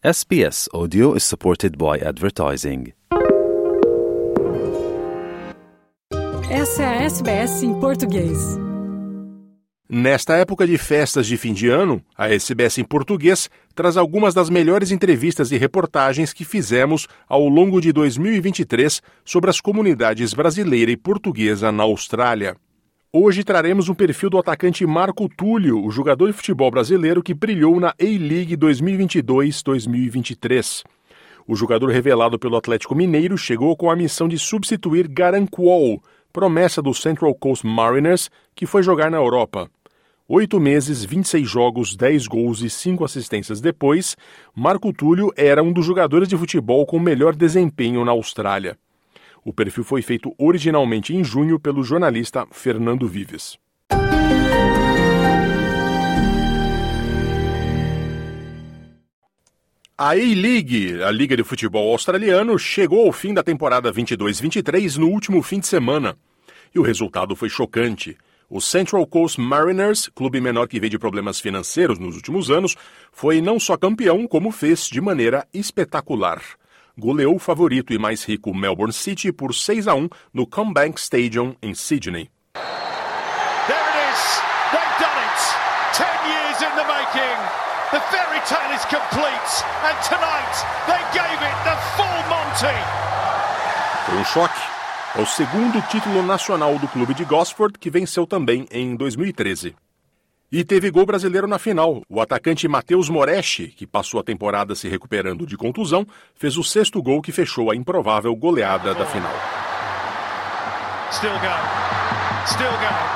SBS Audio is supported by advertising. Essa é a SBS em português. Nesta época de festas de fim de ano, a SBS em português traz algumas das melhores entrevistas e reportagens que fizemos ao longo de 2023 sobre as comunidades brasileira e portuguesa na Austrália. Hoje traremos um perfil do atacante Marco Túlio, o jogador de futebol brasileiro que brilhou na A-League 2022-2023. O jogador revelado pelo Atlético Mineiro chegou com a missão de substituir Garan Quol, promessa do Central Coast Mariners, que foi jogar na Europa. Oito meses, 26 jogos, 10 gols e 5 assistências depois, Marco Túlio era um dos jogadores de futebol com melhor desempenho na Austrália. O perfil foi feito originalmente em junho pelo jornalista Fernando Vives. A A-League, a Liga de Futebol Australiano, chegou ao fim da temporada 22-23 no último fim de semana. E o resultado foi chocante. O Central Coast Mariners, clube menor que veio de problemas financeiros nos últimos anos, foi não só campeão, como fez de maneira espetacular goleou o favorito e mais rico Melbourne City por 6 a 1 no CommBank Stadium em Sydney. The fairy tale is complete and tonight they gave it the full Monty. Foi um choque. É o segundo título nacional do clube de Gosford que venceu também em 2013. E teve gol brasileiro na final. O atacante Matheus Moretti, que passou a temporada se recuperando de contusão, fez o sexto gol que fechou a improvável goleada da final. Still going. Still going.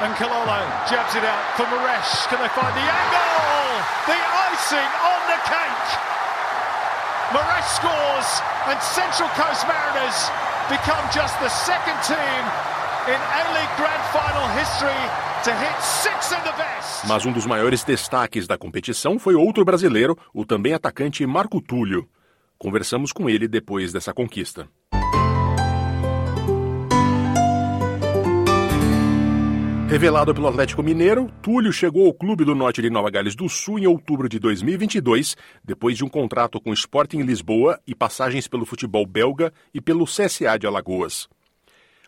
And Kalolo jabs it out for Moresh. Can they find the angle? The icing on the cake. Moresh scores and Central Coast Mariners become just the second team mas um dos maiores destaques da competição foi outro brasileiro, o também atacante Marco Túlio. Conversamos com ele depois dessa conquista. Revelado pelo Atlético Mineiro, Túlio chegou ao clube do norte de Nova Gales do Sul em outubro de 2022, depois de um contrato com o Sporting Lisboa e passagens pelo futebol belga e pelo CSA de Alagoas.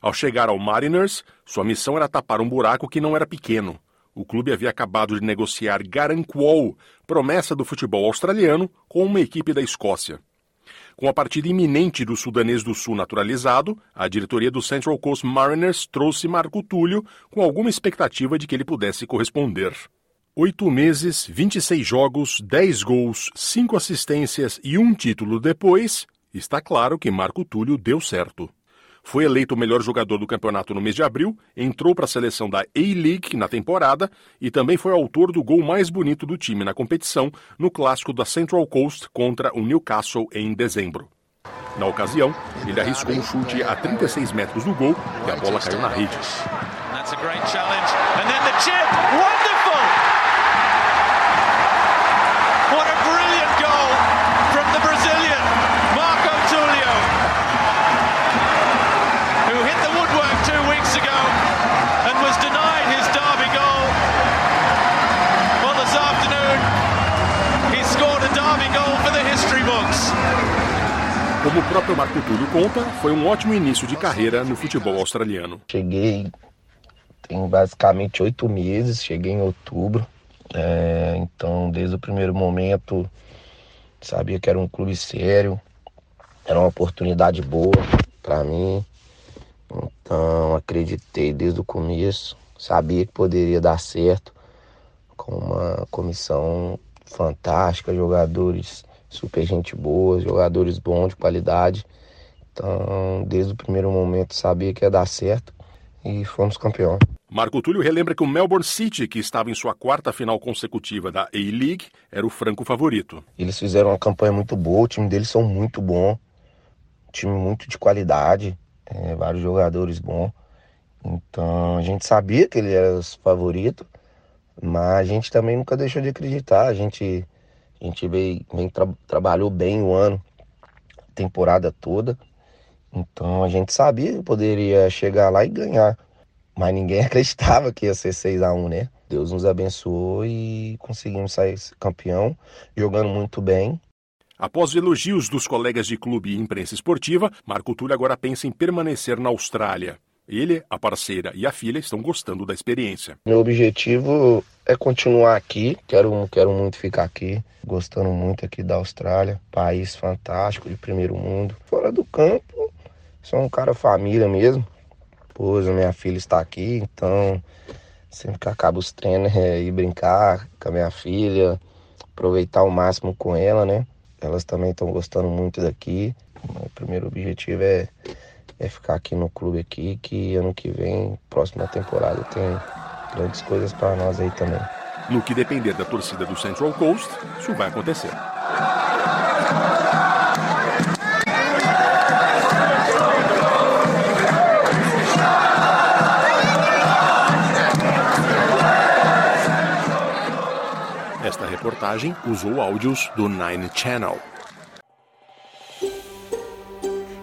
Ao chegar ao Mariners, sua missão era tapar um buraco que não era pequeno. O clube havia acabado de negociar Garan Quol, promessa do futebol australiano, com uma equipe da Escócia. Com a partida iminente do sudanês do Sul naturalizado, a diretoria do Central Coast Mariners trouxe Marco Túlio com alguma expectativa de que ele pudesse corresponder. Oito meses, 26 jogos, 10 gols, 5 assistências e um título depois, está claro que Marco Túlio deu certo. Foi eleito o melhor jogador do campeonato no mês de abril, entrou para a seleção da A-League na temporada e também foi autor do gol mais bonito do time na competição no clássico da Central Coast contra o Newcastle em dezembro. Na ocasião, ele arriscou um chute a 36 metros do gol e a bola caiu na rede. Como o próprio Marco Túlio conta, foi um ótimo início de carreira no futebol australiano. Cheguei, tenho basicamente oito meses, cheguei em outubro. É, então, desde o primeiro momento, sabia que era um clube sério, era uma oportunidade boa para mim. Então, acreditei desde o começo, sabia que poderia dar certo, com uma comissão fantástica, jogadores super gente boa, jogadores bons, de qualidade. Então, desde o primeiro momento sabia que ia dar certo e fomos campeão. Marco Túlio relembra que o Melbourne City, que estava em sua quarta final consecutiva da A-League, era o franco favorito. Eles fizeram uma campanha muito boa, o time deles são muito bom, time muito de qualidade, é, vários jogadores bons. Então a gente sabia que ele era o favorito, mas a gente também nunca deixou de acreditar. A gente a gente veio, veio tra trabalhou bem o ano, temporada toda. Então a gente sabia que poderia chegar lá e ganhar. Mas ninguém acreditava que ia ser 6 a 1 né? Deus nos abençoou e conseguimos sair campeão, jogando muito bem. Após elogios dos colegas de clube e imprensa esportiva, Marco Túlio agora pensa em permanecer na Austrália. Ele, a parceira e a filha estão gostando da experiência. Meu objetivo é continuar aqui. Quero, quero muito ficar aqui. Gostando muito aqui da Austrália. País fantástico, de primeiro mundo. Fora do campo, sou um cara família mesmo. Esposa, minha filha está aqui, então sempre que acaba os treinos é ir brincar com a minha filha, aproveitar o máximo com ela, né? Elas também estão gostando muito daqui. O primeiro objetivo é é ficar aqui no clube aqui, que ano que vem, próxima temporada, tem grandes coisas para nós aí também. No que depender da torcida do Central Coast, isso vai acontecer. Esta reportagem usou áudios do Nine Channel.